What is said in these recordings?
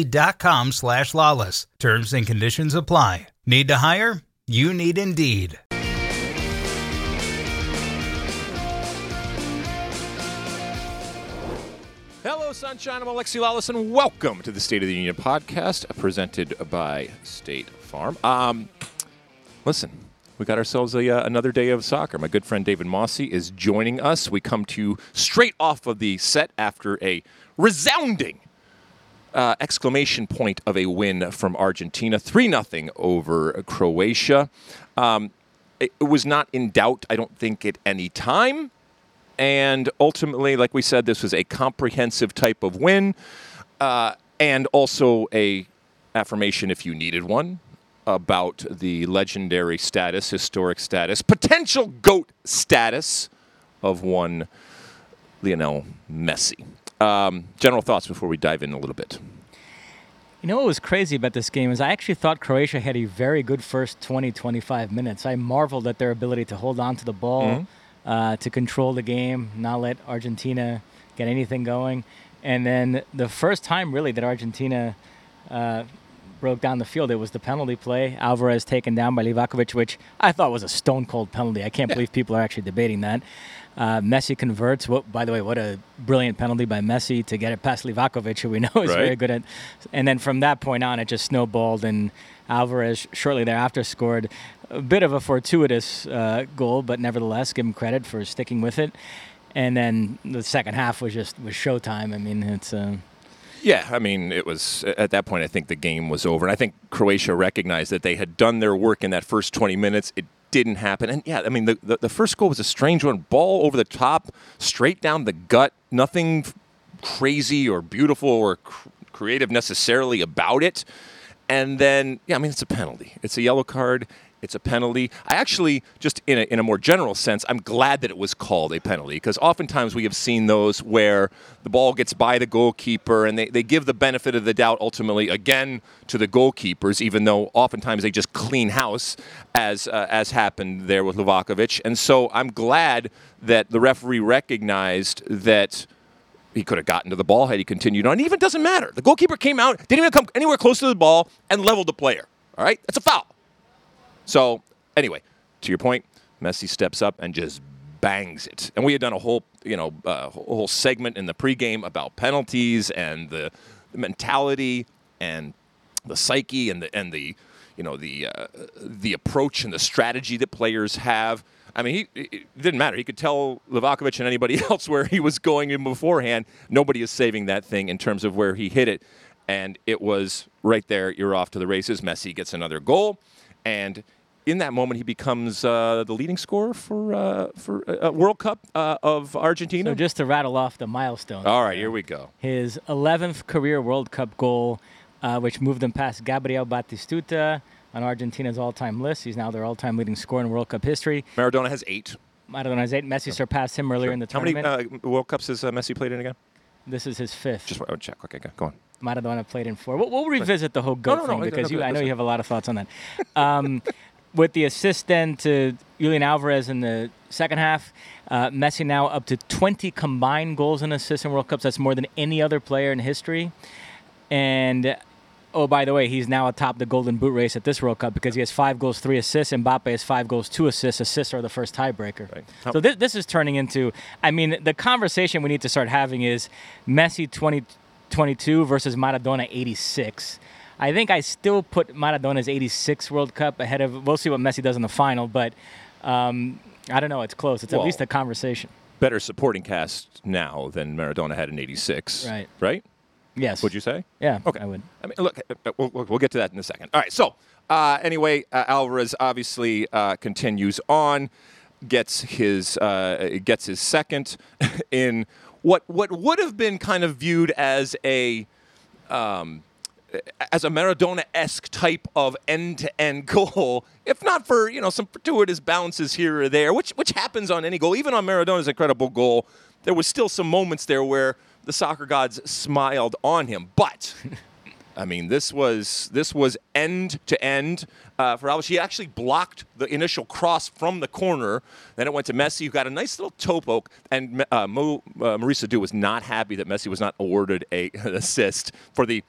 Indeed.com slash lalas. Terms and conditions apply. Need to hire? You need Indeed. Hello, Sunshine. I'm Alexi Lalas, and welcome to the State of the Union podcast presented by State Farm. Um, listen, we got ourselves a, uh, another day of soccer. My good friend David Mosse is joining us. We come to you straight off of the set after a resounding uh, exclamation point of a win from Argentina, 3 0 over Croatia. Um, it, it was not in doubt, I don't think, at any time. And ultimately, like we said, this was a comprehensive type of win, uh, and also a affirmation, if you needed one, about the legendary status, historic status, potential goat status of one Lionel Messi. Um, general thoughts before we dive in a little bit. You know what was crazy about this game is I actually thought Croatia had a very good first 20, 25 minutes. I marveled at their ability to hold on to the ball, Mm-hmm. uh, to control the game, not let Argentina get anything going. And then the first time, really, that Argentina uh, broke down the field, it was the penalty play. Alvarez taken down by Livakovic, which I thought was a stone cold penalty. I can't believe people are actually debating that. Uh, Messi converts. What, by the way, what a brilliant penalty by Messi to get it past Livakovic, who we know is Right. very good at. And then from that point on, it just snowballed, and Alvarez shortly thereafter scored a bit of a fortuitous uh, goal, but nevertheless, give him credit for sticking with it. And then the second half was just was showtime. I mean, it's. Uh, Yeah, I mean, it was at that point. I think the game was over, and I think Croatia recognized that they had done their work in that first 20 minutes. It didn't happen, and yeah, I mean, the the, the first goal was a strange one, ball over the top, straight down the gut. Nothing crazy or beautiful or cr- creative necessarily about it. And then, yeah, I mean, it's a penalty. It's a yellow card. It's a penalty. I actually, just in a, in a more general sense, I'm glad that it was called a penalty because oftentimes we have seen those where the ball gets by the goalkeeper and they, they give the benefit of the doubt ultimately again to the goalkeepers, even though oftentimes they just clean house, as, uh, as happened there with Livakovic. And so I'm glad that the referee recognized that he could have gotten to the ball had he continued on. Even doesn't matter. The goalkeeper came out, didn't even come anywhere close to the ball, and leveled the player. All right? That's a foul. So, anyway, to your point, Messi steps up and just bangs it. And we had done a whole, you know, uh, whole segment in the pregame about penalties and the, mentality and the psyche and the and the you know the uh, the approach and the strategy that players have. I mean, he, it didn't matter. He could tell Livakovic and anybody else where he was going in beforehand. Nobody is saving that thing in terms of where he hit it, and it was right there. You're off to the races. Messi gets another goal, and in that moment, he becomes uh, the leading scorer for uh, for uh, World Cup uh, of Argentina. so just to rattle off the milestones. All right, here we go. his 11th career World Cup goal, uh, which moved him past Gabriel Batistuta on Argentina's all-time list. He's now their all-time leading scorer in World Cup history. Maradona has eight. Maradona has eight. Messi surpassed him earlier in the tournament. How many uh, World Cups has uh, Messi played in again? this is his fifth. Just want to check. Okay, go- on. Maradona played in four. We'll, we'll revisit the whole goat no, no, thing no, because you, I know you have a lot of thoughts on that. Um, with the assist then to Julian Alvarez in the second half, uh, Messi now up to 20 combined goals and assists in World Cups. That's more than any other player in history. And oh, by the way, he's now atop the Golden Boot race at this World Cup because he has five goals, three assists. Mbappe has five goals, two assists. Assists are the first tiebreaker. Right. So this, this is turning into. I mean, the conversation we need to start having is Messi 2022 versus Maradona 86. I think I still put Maradona's 86 World Cup ahead of. We'll see what Messi does in the final, but um, I don't know. It's close. It's Well, at least a conversation. Better supporting cast now than Maradona had in '86. Right. Right. Yes. Would you say? Yeah. Okay. I would. I mean, look, uh, we'll, we'll we'll get to that in a second. All right. So, uh, anyway, uh, Alvarez obviously uh, continues on, gets his uh, gets his second in what what would have been kind of viewed as a um, as a Maradona-esque type of end-to-end goal, if not for you know some fortuitous bounces here or there, which which happens on any goal, even on Maradona's incredible goal, there was still some moments there where the soccer gods smiled on him. But I mean, this was this was end to end uh, for Alves. He actually blocked the initial cross from the corner. Then it went to Messi, who got a nice little toe poke. And uh, Mo, uh, Maurice Edu was not happy that Messi was not awarded a, an assist for the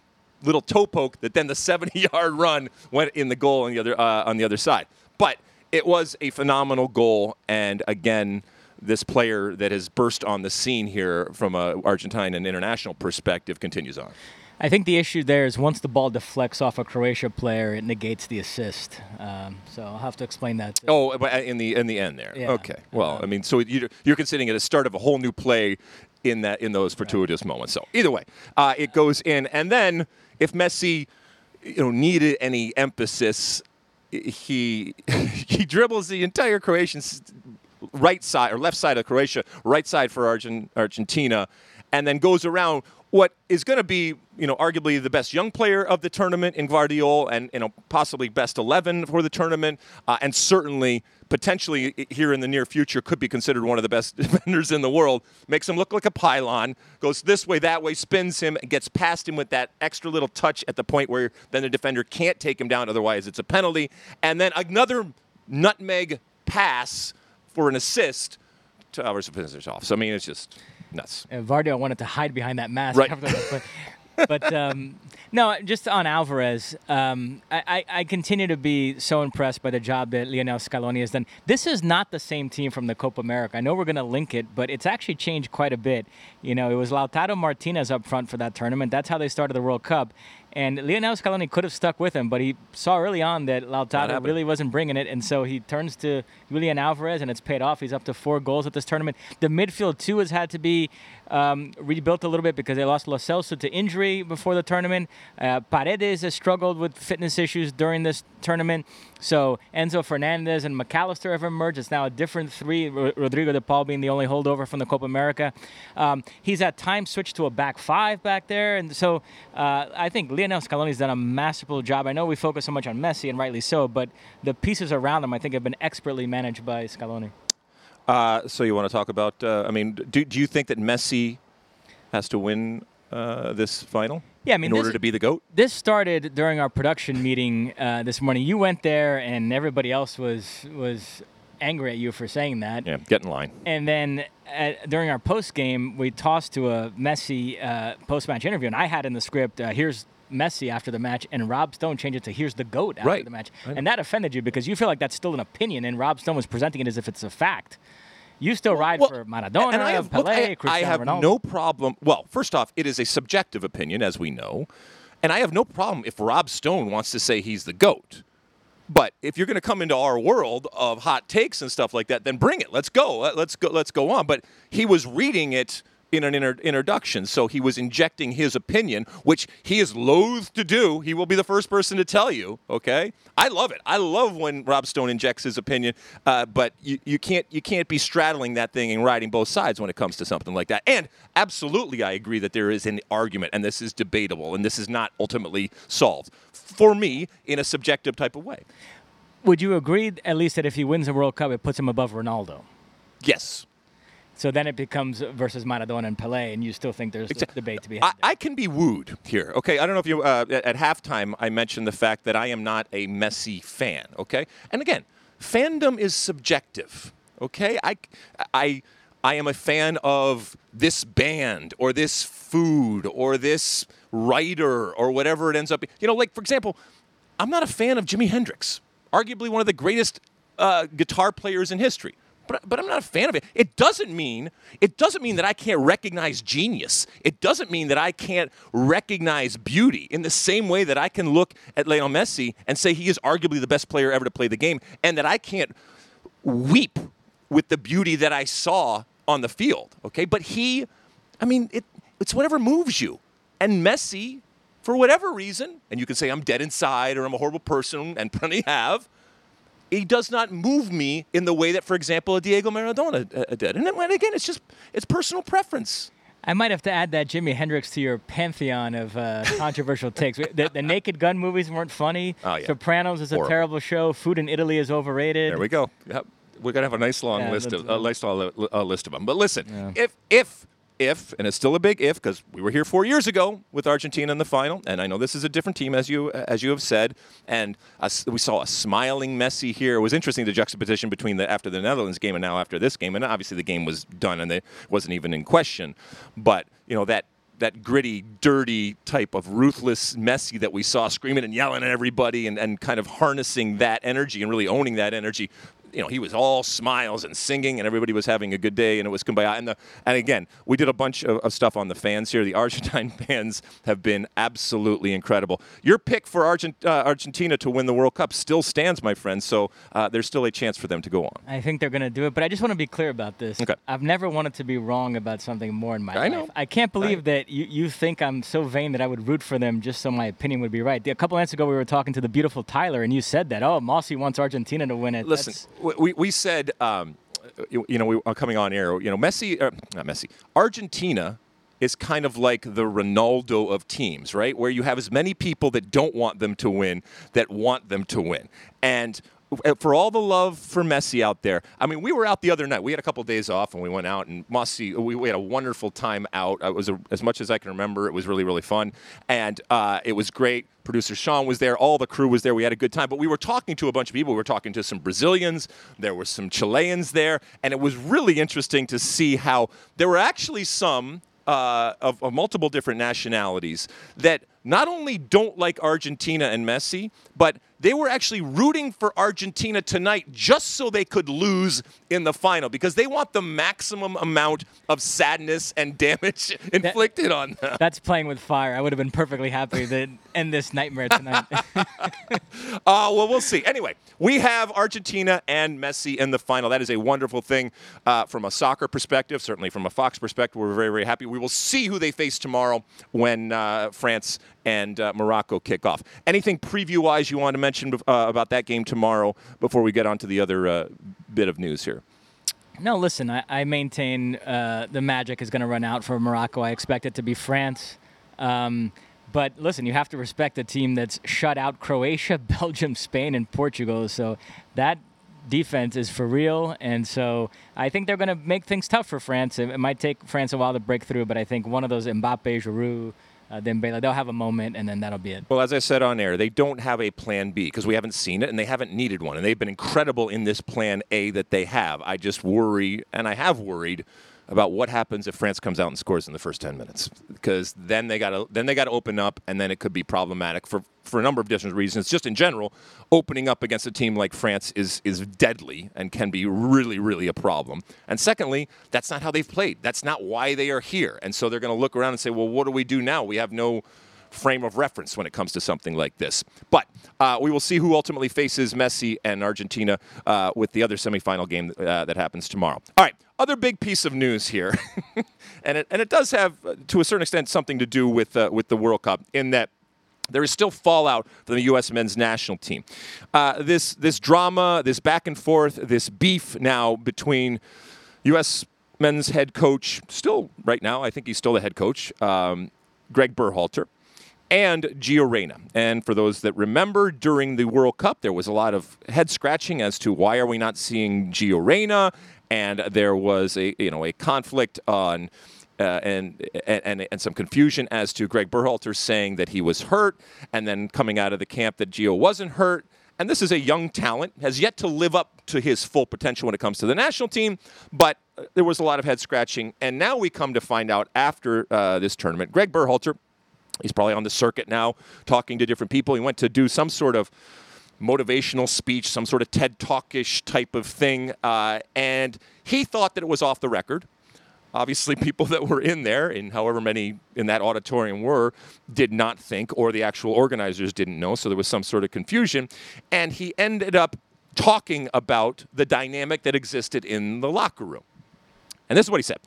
little toe poke that then the 70-yard run went in the goal on the other uh, on the other side. But it was a phenomenal goal, and again. This player that has burst on the scene here from a Argentine and international perspective continues on. I think the issue there is once the ball deflects off a Croatia player, it negates the assist. Um, so I'll have to explain that. too. Oh, but in the in the end there. Yeah. Okay. Well, I mean, so you're, you're considering it a start of a whole new play in that in those fortuitous moments. So either way, uh, it goes in, and then if Messi, you know, needed any emphasis, he he dribbles the entire Croatian right side or left side of Croatia, right side for Argent, Argentina, and then goes around what is going to be, you know, arguably the best young player of the tournament in Gvardiol, and you know, possibly best 11 for the tournament, uh, and certainly potentially here in the near future could be considered one of the best defenders in the world. Makes him look like a pylon. Goes this way, that way, spins him, and gets past him with that extra little touch at the point where then the defender can't take him down. Otherwise, it's a penalty. And then another nutmeg pass for an assist to to finish off. So I mean, it's just nuts. Uh, Gvardiol wanted to hide behind that mask Right. after that play. but um, no, just on Alvarez, um, I, I, I continue to be so impressed by the job that Lionel Scaloni has done. This is not the same team from the Copa America. I know we're going to link it, but it's actually changed quite a bit. You know, it was Lautaro Martinez up front for that tournament. That's how they started the World Cup. And Lionel Scaloni could have stuck with him, but he saw early on that Lautaro really wasn't bringing it, and so he turns to Julian Alvarez, and it's paid off. He's up to four goals at this tournament. The midfield too has had to be um, rebuilt a little bit because they lost Lo Celso to injury before the tournament. Uh, Paredes has struggled with fitness issues during this tournament. So Enzo Fernandez and Mac Allister have emerged. It's now a different three. Ro- Rodrigo de Paul being the only holdover from the Copa America. Um, he's at times switched to a back five back there, and so uh, I think Lionel Scaloni's done a masterful job. I know we focus so much on Messi, and rightly so, but the pieces around him, I think, have been expertly managed by Scaloni. Uh, so you want to talk about? Uh, I mean, do, do you think that Messi has to win uh, this final? Yeah, I mean, in order this- to be the goat. This started during our production meeting uh, this morning. You went there, and everybody else was was angry at you for saying that. Yeah, get in line. And then at, during our post game, we tossed to a Messi uh, post match interview, and I had in the script, uh, "Here's Messi after the match," and Rob Stone changed it to "Here's the goat after Right. the match," Right. and that offended you because you feel like that's still an opinion, and Rob Stone was presenting it as if it's a fact. You still ride Well, for Maradona, and I have, Pelé, look, I, I have Ronaldo. no problem. Well, first off, it is a subjective opinion, as we know, and I have no problem if Rob Stone wants to say he's the goat. But if you're going to come into our world of hot takes and stuff like that, then bring it. Let's go. Let's go. Let's go on. But he was reading it in an inter- introduction, so he was injecting his opinion, which he is loath to do. He will be the first person to tell you. Okay, I love it. I love when Rob Stone injects his opinion, uh, but you, you can't you can't be straddling that thing and riding both sides when it comes to something like that. And absolutely, I agree that there is an argument, and this is debatable, and this is not ultimately solved for me in a subjective type of way. Would you agree, at least, that if he wins the World Cup, it puts him above Ronaldo? Yes. So then it becomes versus Maradona and Pelé, and you still think there's Exact- a debate to be I, had. I can be wooed here. Okay, I don't know if you uh, at, at halftime I mentioned the fact that I am not a Messi fan. Okay, and again, fandom is subjective. Okay, I, I, I am a fan of this band or this food or this writer or whatever it ends up. being. You know, like for example, I'm not a fan of Jimi Hendrix, arguably one of the greatest uh, guitar players in history. But, but I'm not a fan of it. It doesn't mean it doesn't mean that I can't recognize genius. It doesn't mean that I can't recognize beauty in the same way that I can look at Lionel Messi and say he is arguably the best player ever to play the game, and that I can't weep with the beauty that I saw on the field. Okay, but he, I mean, it, it's whatever moves you, and Messi, for whatever reason, and you can say I'm dead inside or I'm a horrible person, and plenty have he does not move me in the way that, for example, a Diego Maradona uh, did. And again, it's just it's personal preference. I might have to add that Jimi Hendrix to your pantheon of uh, controversial takes. The, the, Naked Gun movies weren't funny. Oh, yeah. Sopranos is a Horrible. terrible show. Food in Italy is overrated. There we go. Yep. We're gonna have a nice long Yeah, list of a nice long uh, list of them. But listen, Yeah. if if if and it's still a big if because we were here four years ago with Argentina in the final, and I know this is a different team as you as you have said, and us we saw a smiling Messi here. It was interesting the juxtaposition between the after the Netherlands game and now after this game, and obviously the game was done and it wasn't even in question, but you know that that gritty, dirty type of ruthless Messi that we saw screaming and yelling at everybody and, and kind of harnessing that energy and really owning that energy. You know, he was all smiles and singing, and everybody was having a good day, and it was kumbaya. And, the, and again, we did a bunch of, of stuff on the fans here. The Argentine fans have been absolutely incredible. Your pick for Argent, uh, Argentina to win the World Cup still stands, my friend. So uh, there's still a chance for them to go on. I think they're going to do it, but I just want to be clear about this. Okay. I've never wanted to be wrong about something more in my I life. know. I can't believe Right. that you, you think I'm so vain that I would root for them just so my opinion would be right. A couple minutes ago, we were talking to the beautiful Tyler, and you said that, oh, Mosse wants Argentina to win it. Listen, That's- we, we- said, um, you, you know, we are coming on air. You know, Messi, uh, not Messi, Argentina is kind of like the Ronaldo of teams, right? Where you have as many people that don't want them to win that want them to win, and. Uh, For all the love for Messi out there, I mean, we were out the other night. We had a couple days off, and we went out. And Messi, we, we had a wonderful time out. It was a, as much as I can remember. It was really, really fun, and uh, it was great. Producer Sean was there. All the crew was there. We had a good time. But we were talking to a bunch of people. We were talking to some Brazilians. There were some Chileans there. And it was really interesting to see how there were actually some uh, of, of multiple different nationalities that not only don't like Argentina and Messi, but they were actually rooting for Argentina tonight just so they could lose in the final because they want the maximum amount of sadness and damage inflicted on them. That's playing with fire. I would have been perfectly happy to end this nightmare tonight. Uh, well, we'll see. Anyway, we have Argentina and Messi in the final. That is a wonderful thing uh, from a soccer perspective. Certainly from a Fox perspective, we're very, very happy. We will see who they face tomorrow when uh, France and uh, Morocco kick off. Anything preview-wise you want to mention uh, about that game tomorrow before we get on to the other uh, bit of news here? No, listen, I, I maintain uh, the magic is going to run out for Morocco. I expect it to be France. Um, but listen, you have to respect a team that's shut out Croatia, Belgium, Spain, and Portugal. So that defense is for real. And so I think they're going to make things tough for France. It, it might take France a while to break through, but I think one of those Mbappe, Giroud, uh, Dembele, they'll have a moment, and then that'll be it. Well, as I said on air, they don't have a plan B because we haven't seen it and they haven't needed one. And they've been incredible in this plan A that they have. I just worry, and I have worried about what happens if France comes out and scores in the first 10 minutes. Because then they got to then they got to open up and then it could be problematic for for a number of different reasons. Just in general opening up against a team like France is is deadly and can be really really a problem. And secondly that's not how they've played. That's not why they are here. And so they're going to look around and say well what do we do now? We have no frame of reference when it comes to something like this. But uh, we will see who ultimately faces Messi and Argentina uh, with the other semifinal game uh, that happens tomorrow. All right, other big piece of news here, and it and it does have uh, to a certain extent something to do with uh, with the World Cup in that. There is still fallout from the U.S. men's national team. Uh, this this drama, this back and forth, this beef now between U.S. men's head coach, still right now, I think he's still the head coach, um, Gregg Berhalter, and Gio Reyna. And for those that remember, during the World Cup, there was a lot of head scratching as to why are we not seeing Gio Reyna, and there was a you know a conflict on. Uh, and, and and some confusion as to Gregg Berhalter saying that he was hurt, and then coming out of the camp that Gio wasn't hurt. And this is a young talent, has yet to live up to his full potential when it comes to the national team. But uh, there was a lot of head scratching, and now we come to find out after uh, this tournament, Gregg Berhalter He's probably on the circuit now talking to different people. He went to do some sort of motivational speech, some sort of TED Talkish type of thing, uh, and he thought that it was off the record. Obviously, people that were in there, and however many in that auditorium were, did not think, or the actual organizers didn't know, so there was some sort of confusion. And he ended up talking about the dynamic that existed in the locker room. And this is what he said.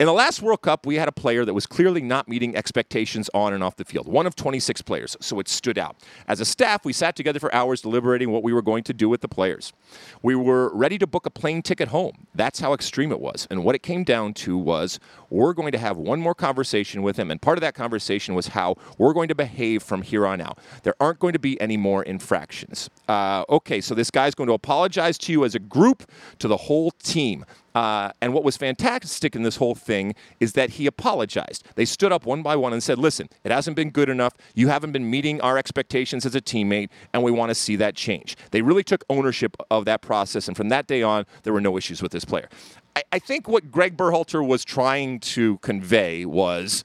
In the last World Cup, we had a player that was clearly not meeting expectations on and off the field, one of 26 players, so it stood out. As a staff, we sat together for hours deliberating what we were going to do with the players. We were ready to book a plane ticket home. That's how extreme it was. And what it came down to was we're going to have one more conversation with him. And part of that conversation was how we're going to behave from here on out. There aren't going to be any more infractions. Uh, okay, so this guy's going to apologize to you as a group, to the whole team. Uh, and what was fantastic in this whole thing is that he apologized. They stood up one by one and said, Listen, it hasn't been good enough. You haven't been meeting our expectations as a teammate, and we want to see that change. They really took ownership of that process, and from that day on, there were no issues with this player. I, I think what Gregg Berhalter was trying to convey was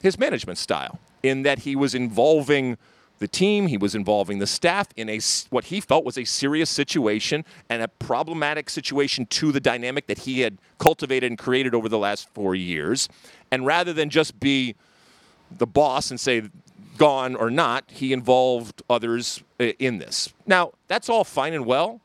his management style, in that he was involving the team. He was involving the staff in a what he felt was a serious situation and a problematic situation to the dynamic that he had cultivated and created over the last four years. And rather than just be the boss and say gone or not, he involved others uh, in this. Now that's all fine and well.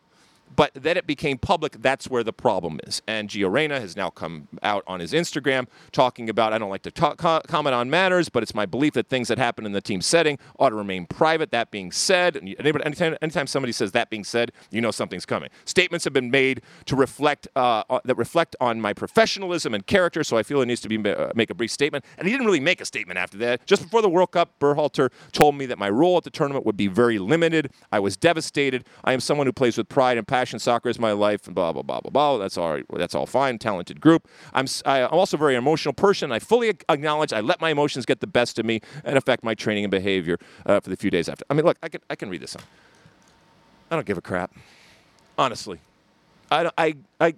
But then it became public. That's where the problem is. And Gio Reyna has now come out on his Instagram talking about I don't like to talk, comment on matters, but it's my belief that things that happen in the team setting ought to remain private. That being said, anytime, anytime somebody says that being said, you know something's coming. Statements have been made to reflect uh, that reflect on my professionalism and character. So I feel it needs to be uh, make a brief statement. And he didn't really make a statement after that. Just before the World Cup, Berhalter told me that my role at the tournament would be very limited. I was devastated. I am someone who plays with pride and passion passion. Soccer is my life, and blah blah blah blah blah. That's all. Right. That's all fine. Talented group. I'm. I, am also a very emotional person. I fully acknowledge I let my emotions get the best of me and affect my training and behavior uh, for the few days after. I mean, look, I can I can read this. On. I don't give a crap. Honestly, I I I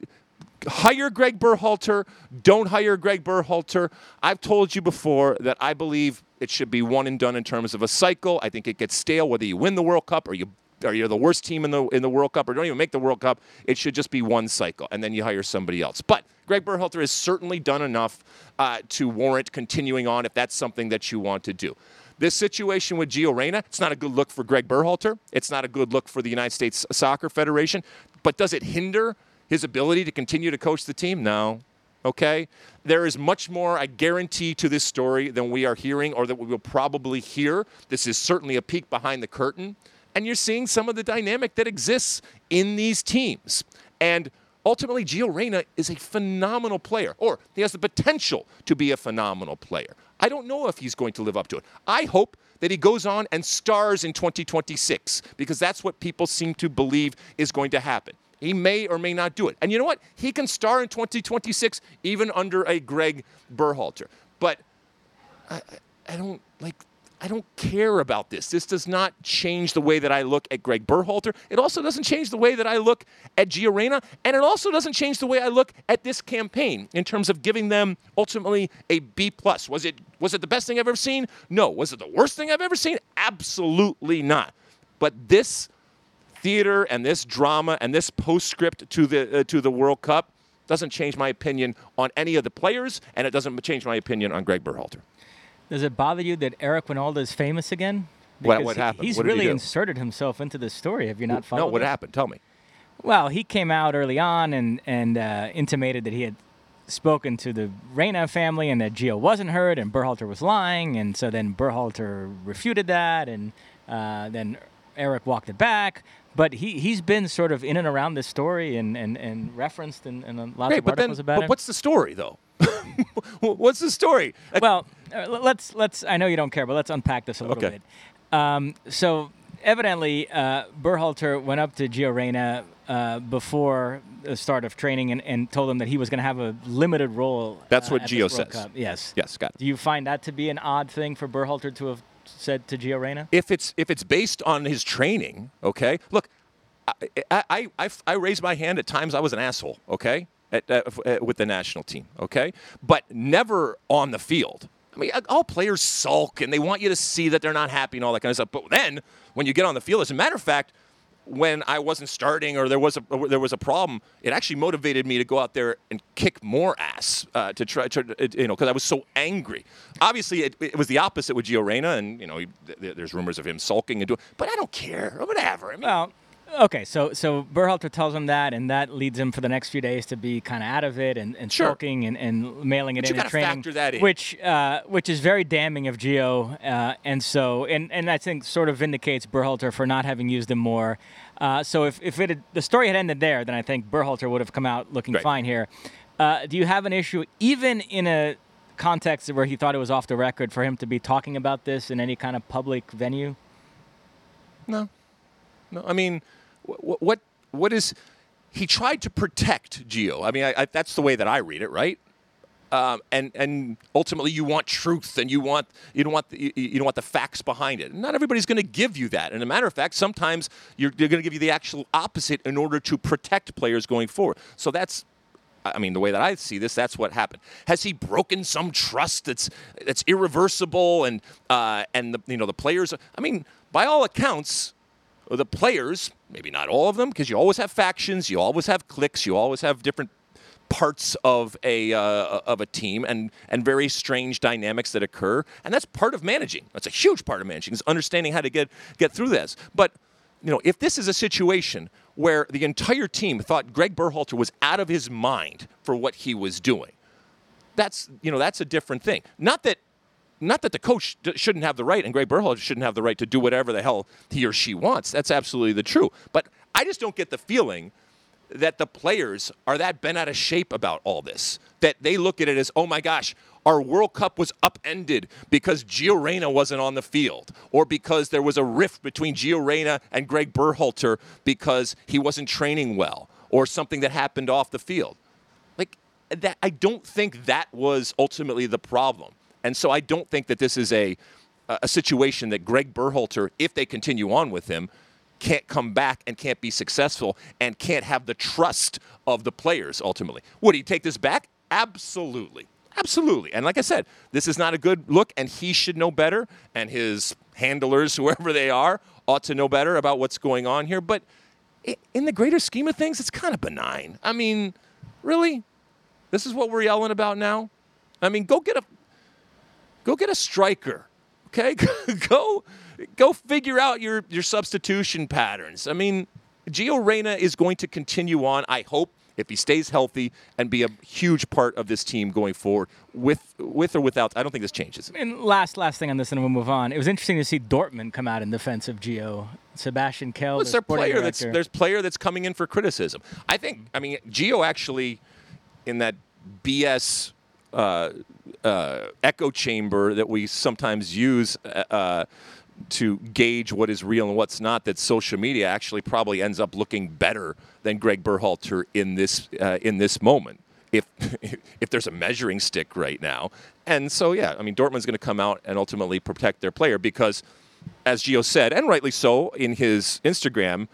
hire Gregg Berhalter. Don't hire Gregg Berhalter. I've told you before that I believe it should be one and done in terms of a cycle. I think it gets stale whether you win the World Cup or you or you're the worst team in the in the World Cup or don't even make the World Cup. It should just be one cycle, and then you hire somebody else. But Gregg Berhalter has certainly done enough uh, to warrant continuing on if that's something that you want to do. This situation with Gio Reyna, it's not a good look for Gregg Berhalter. It's not a good look for the United States Soccer Federation. But does it hinder his ability to continue to coach the team? No. Okay? There is much more, I guarantee, to this story than we are hearing or that we will probably hear. This is certainly a peek behind the curtain and you're seeing some of the dynamic that exists in these teams. And ultimately, Gio Reyna is a phenomenal player, or he has the potential to be a phenomenal player. I don't know if he's going to live up to it. I hope that he goes on and stars in 2026 because that's what people seem to believe is going to happen. He may or may not do it. And you know what? He can star in 2026 even under a Gregg Berhalter. But I, I don't like I don't care about this. This does not change the way that I look at Gregg Berhalter. It also doesn't change the way that I look at Gio Reyna, and it also doesn't change the way I look at this campaign in terms of giving them ultimately a B plus. Was it was it the best thing I've ever seen? No. Was it the worst thing I've ever seen? Absolutely not. But this theater and this drama and this postscript to the uh, to the World Cup doesn't change my opinion on any of the players, and it doesn't change my opinion on Gregg Berhalter. Does it bother you that Eric Wynalda is famous again? What, what happened? He's what really he inserted himself into this story. Have you not followed? No, what it? happened? Tell me. Well, he came out early on and and uh, intimated that he had spoken to the Reyna family and that Gio wasn't hurt and Berhalter was lying, and so then Berhalter refuted that, and uh, then Eric walked it back. But he he's been sort of in and around this story and and, and referenced in, in lots Great, of but articles then, about but it. what's the story though? what's the story? well, let's let's. I know you don't care, but let's unpack this a little Okay. bit. Um, so evidently, uh, Berhalter went up to Gio Reyna uh, before the start of training and, and told him that he was going to have a limited role. That's uh, what at Gio says. Cup. Yes. Yes, got it. Do you find that to be an odd thing for Berhalter to have said to Gio Reyna? if it's if it's based on his training, okay. Look, I I, I, I raised my hand at times. I was an asshole, okay, at, uh, uh, with the national team, okay, but never on the field. I mean, all players sulk and they want you to see that they're not happy and all that kind of stuff. But then when you get on the field, as a matter of fact. when I wasn't starting or there was a there was a problem, it actually motivated me to go out there and kick more ass uh, to try, to, you know, because I was so angry. Obviously, it, it, was the opposite with Gio Reyna, and you know, he, there's rumors of him sulking and doing, but I don't care, whatever. I mean, well, Okay, so so Berhalter tells him that, and that leads him for the next few days to be kind of out of it and, and sure. sulking and, and mailing it but in and training, in. which uh, which is very damning of Gio, uh, and so and and I think sort of vindicates Berhalter for not having used him more. Uh, so if if it had, the story had ended there, then I think Berhalter would have come out looking right. fine here. Uh, do you have an issue, even in a context where he thought it was off the record, for him to be talking about this in any kind of public venue? No, no. I mean what what, what is he tried to protect Gio? I mean, I, I, that's the way that I read it, right? Um, and and ultimately, you want truth, and you want you don't want the, you, you don't want the facts behind it. Not everybody's going to give you that. And a matter of fact, sometimes you're, they're going to give you the actual opposite in order to protect players going forward. So that's I mean, the way that I see this, that's what happened. Has he broken some trust that's that's irreversible, and uh, and the you know the players? I mean, by all accounts, the players, maybe not all of them, because you always have factions, you always have cliques, you always have different parts of a uh, of a team and and very strange dynamics that occur and that's part of managing. That's a huge part of managing is understanding how to get get through this. But you know if this is a situation where the entire team thought Gregg Berhalter was out of his mind for what he was doing that's you know that's a different thing. Not that not that the coach shouldn't have the right, and Gregg Berhalter shouldn't have the right to do whatever the hell he or she wants. That's absolutely the true. But I just don't get the feeling that the players are that bent out of shape about all this. That they look at it as, oh my gosh, our World Cup was upended because Gio Reyna wasn't on the field, or because there was a rift between Gio Reyna and Greg Berhalter because he wasn't training well, or something that happened off the field. Like that, I don't think that was ultimately the problem. And so I don't think that this is a, a situation that Gregg Berhalter, if they continue on with him, can't come back and can't be successful and can't have the trust of the players ultimately. Would he take this back? Absolutely. Absolutely. And like I said, this is not a good look, and he should know better, and his handlers, whoever they are, ought to know better about what's going on here. But in the greater scheme of things, it's kind of benign. I mean, really? This is what we're yelling about now? I mean, go get a Go get a striker. Okay? go go figure out your, your substitution patterns. I mean, Gio Reyna is going to continue on, I hope, if he stays healthy and be a huge part of this team going forward with with or without I don't think this changes. And last last thing on this and we'll move on. It was interesting to see Dortmund come out in defense of Gio. Sebastian Kehl, well, their player director. that's there's player that's coming in for criticism. I think I mean Gio actually in that BS uh, uh, echo chamber that we sometimes use uh, uh, to gauge what is real and what's not, that social media actually probably ends up looking better than Greg Berhalter in this uh, in this moment. If if there's a measuring stick right now, and so yeah, I mean Dortmund's going to come out and ultimately protect their player because, as Gio said, and rightly so, in his Instagram,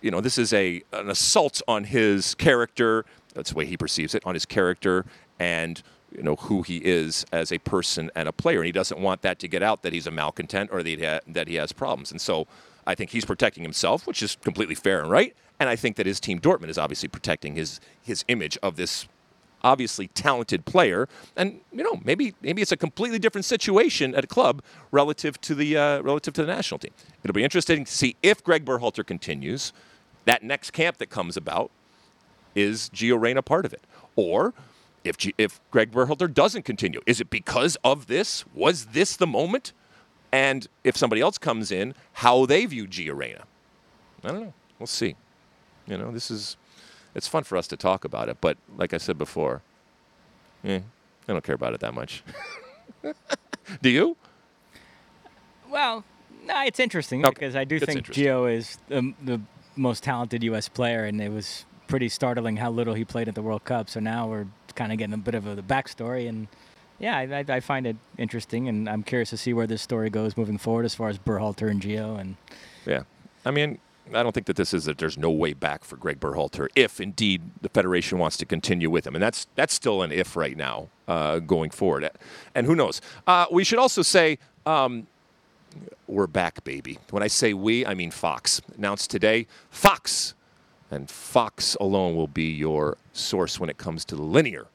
you know this is a an assault on his character. That's the way he perceives it on his character and you know who he is as a person and a player, and he doesn't want that to get out that he's a malcontent or that that he has problems. And so I think he's protecting himself, which is completely fair and right. And I think that his team Dortmund is obviously protecting his his image of this obviously talented player. And you know maybe maybe it's a completely different situation at a club relative to the uh, relative to the national team. It'll be interesting to see if Gregg Berhalter continues. That next camp that comes about is Gio Reyna part of it, or if, G- if Gregg Berhalter doesn't continue? Is it because of this? Was this the moment? And if somebody else comes in, how they view Gio Reyna? I don't know. We'll see. You know, this is, it's fun for us to talk about it. But like I said before, eh, I don't care about it that much. Do you? Well, no, it's interesting Okay. because I do It's think. Gio is the, the most talented U.S. player, and it was pretty startling how little he played at the World Cup. So now we're kind of getting a bit of a, the backstory, and yeah, I, I, find it interesting, and I'm curious to see where this story goes moving forward as far as Berhalter and Gio. And Yeah. I mean, I don't think that this is that there's no way back for Gregg Berhalter if indeed the federation wants to continue with him, and that's that's still an if right now uh, going forward. And who knows? Uh, we should also say. Um, we're back, baby. When I say we, I mean Fox. Announced today, Fox. And Fox alone will be your source when it comes to linear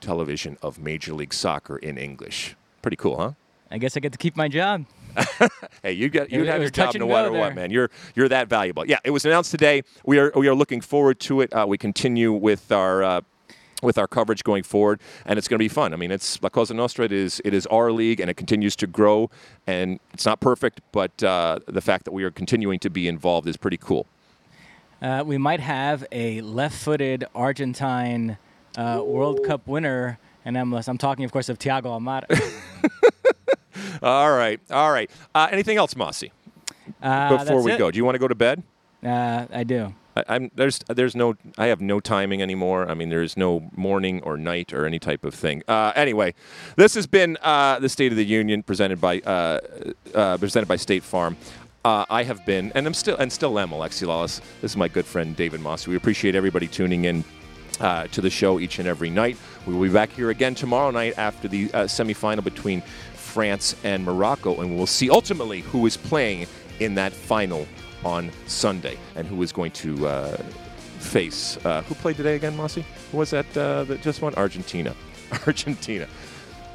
television of Major League Soccer in English. Pretty cool, huh? I guess I get to keep my job. hey, you got you It- it have your job no matter what, man. You're you're that valuable. Yeah, it was announced today. We are we are looking forward to it. Uh, we continue with our. Uh, with our coverage going forward, and it's going to be fun. I mean, it's La Cosa Nostra. It is it is our league, and it continues to grow. And it's not perfect, but uh, the fact that we are continuing to be involved is pretty cool. Uh, we might have a left-footed Argentine uh, World Cup winner in MLS. I'm talking, of course, of Thiago Almada. All right, all right. Uh, anything else, Mosse? Uh, Before we it. go, do you want to go to bed? Uh, I do. I, I'm there's there's no I have no timing anymore. I mean, there's no morning or night or any type of thing. Uh, anyway, this has been uh, the State of the Union presented by uh, uh, presented by State Farm. Uh, I have been, and I'm still, and still am, Alexi Lalas. This is my good friend David Mosse. We appreciate everybody tuning in uh, to the show each and every night. We will be back here again tomorrow night after the uh, semifinal between France and Morocco, and we'll see ultimately who is playing in that final on Sunday and who is going to uh, face. Uh, who played today again, Mosse? Who was that uh, that just won? Argentina. Argentina.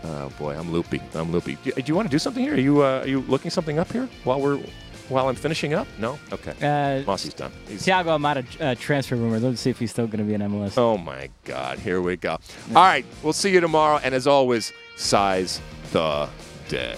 Oh boy, I'm loopy. I'm loopy. Do, do you want to do something here? Are you uh, are you looking something up here while we're while I'm finishing up? No. Okay. Uh, Mosse's done. He's- Thiago Almada uh, transfer rumor. Let's see if he's still going to be in MLS. Oh my God! Here we go. All right, we'll see you tomorrow, and as always, size the day.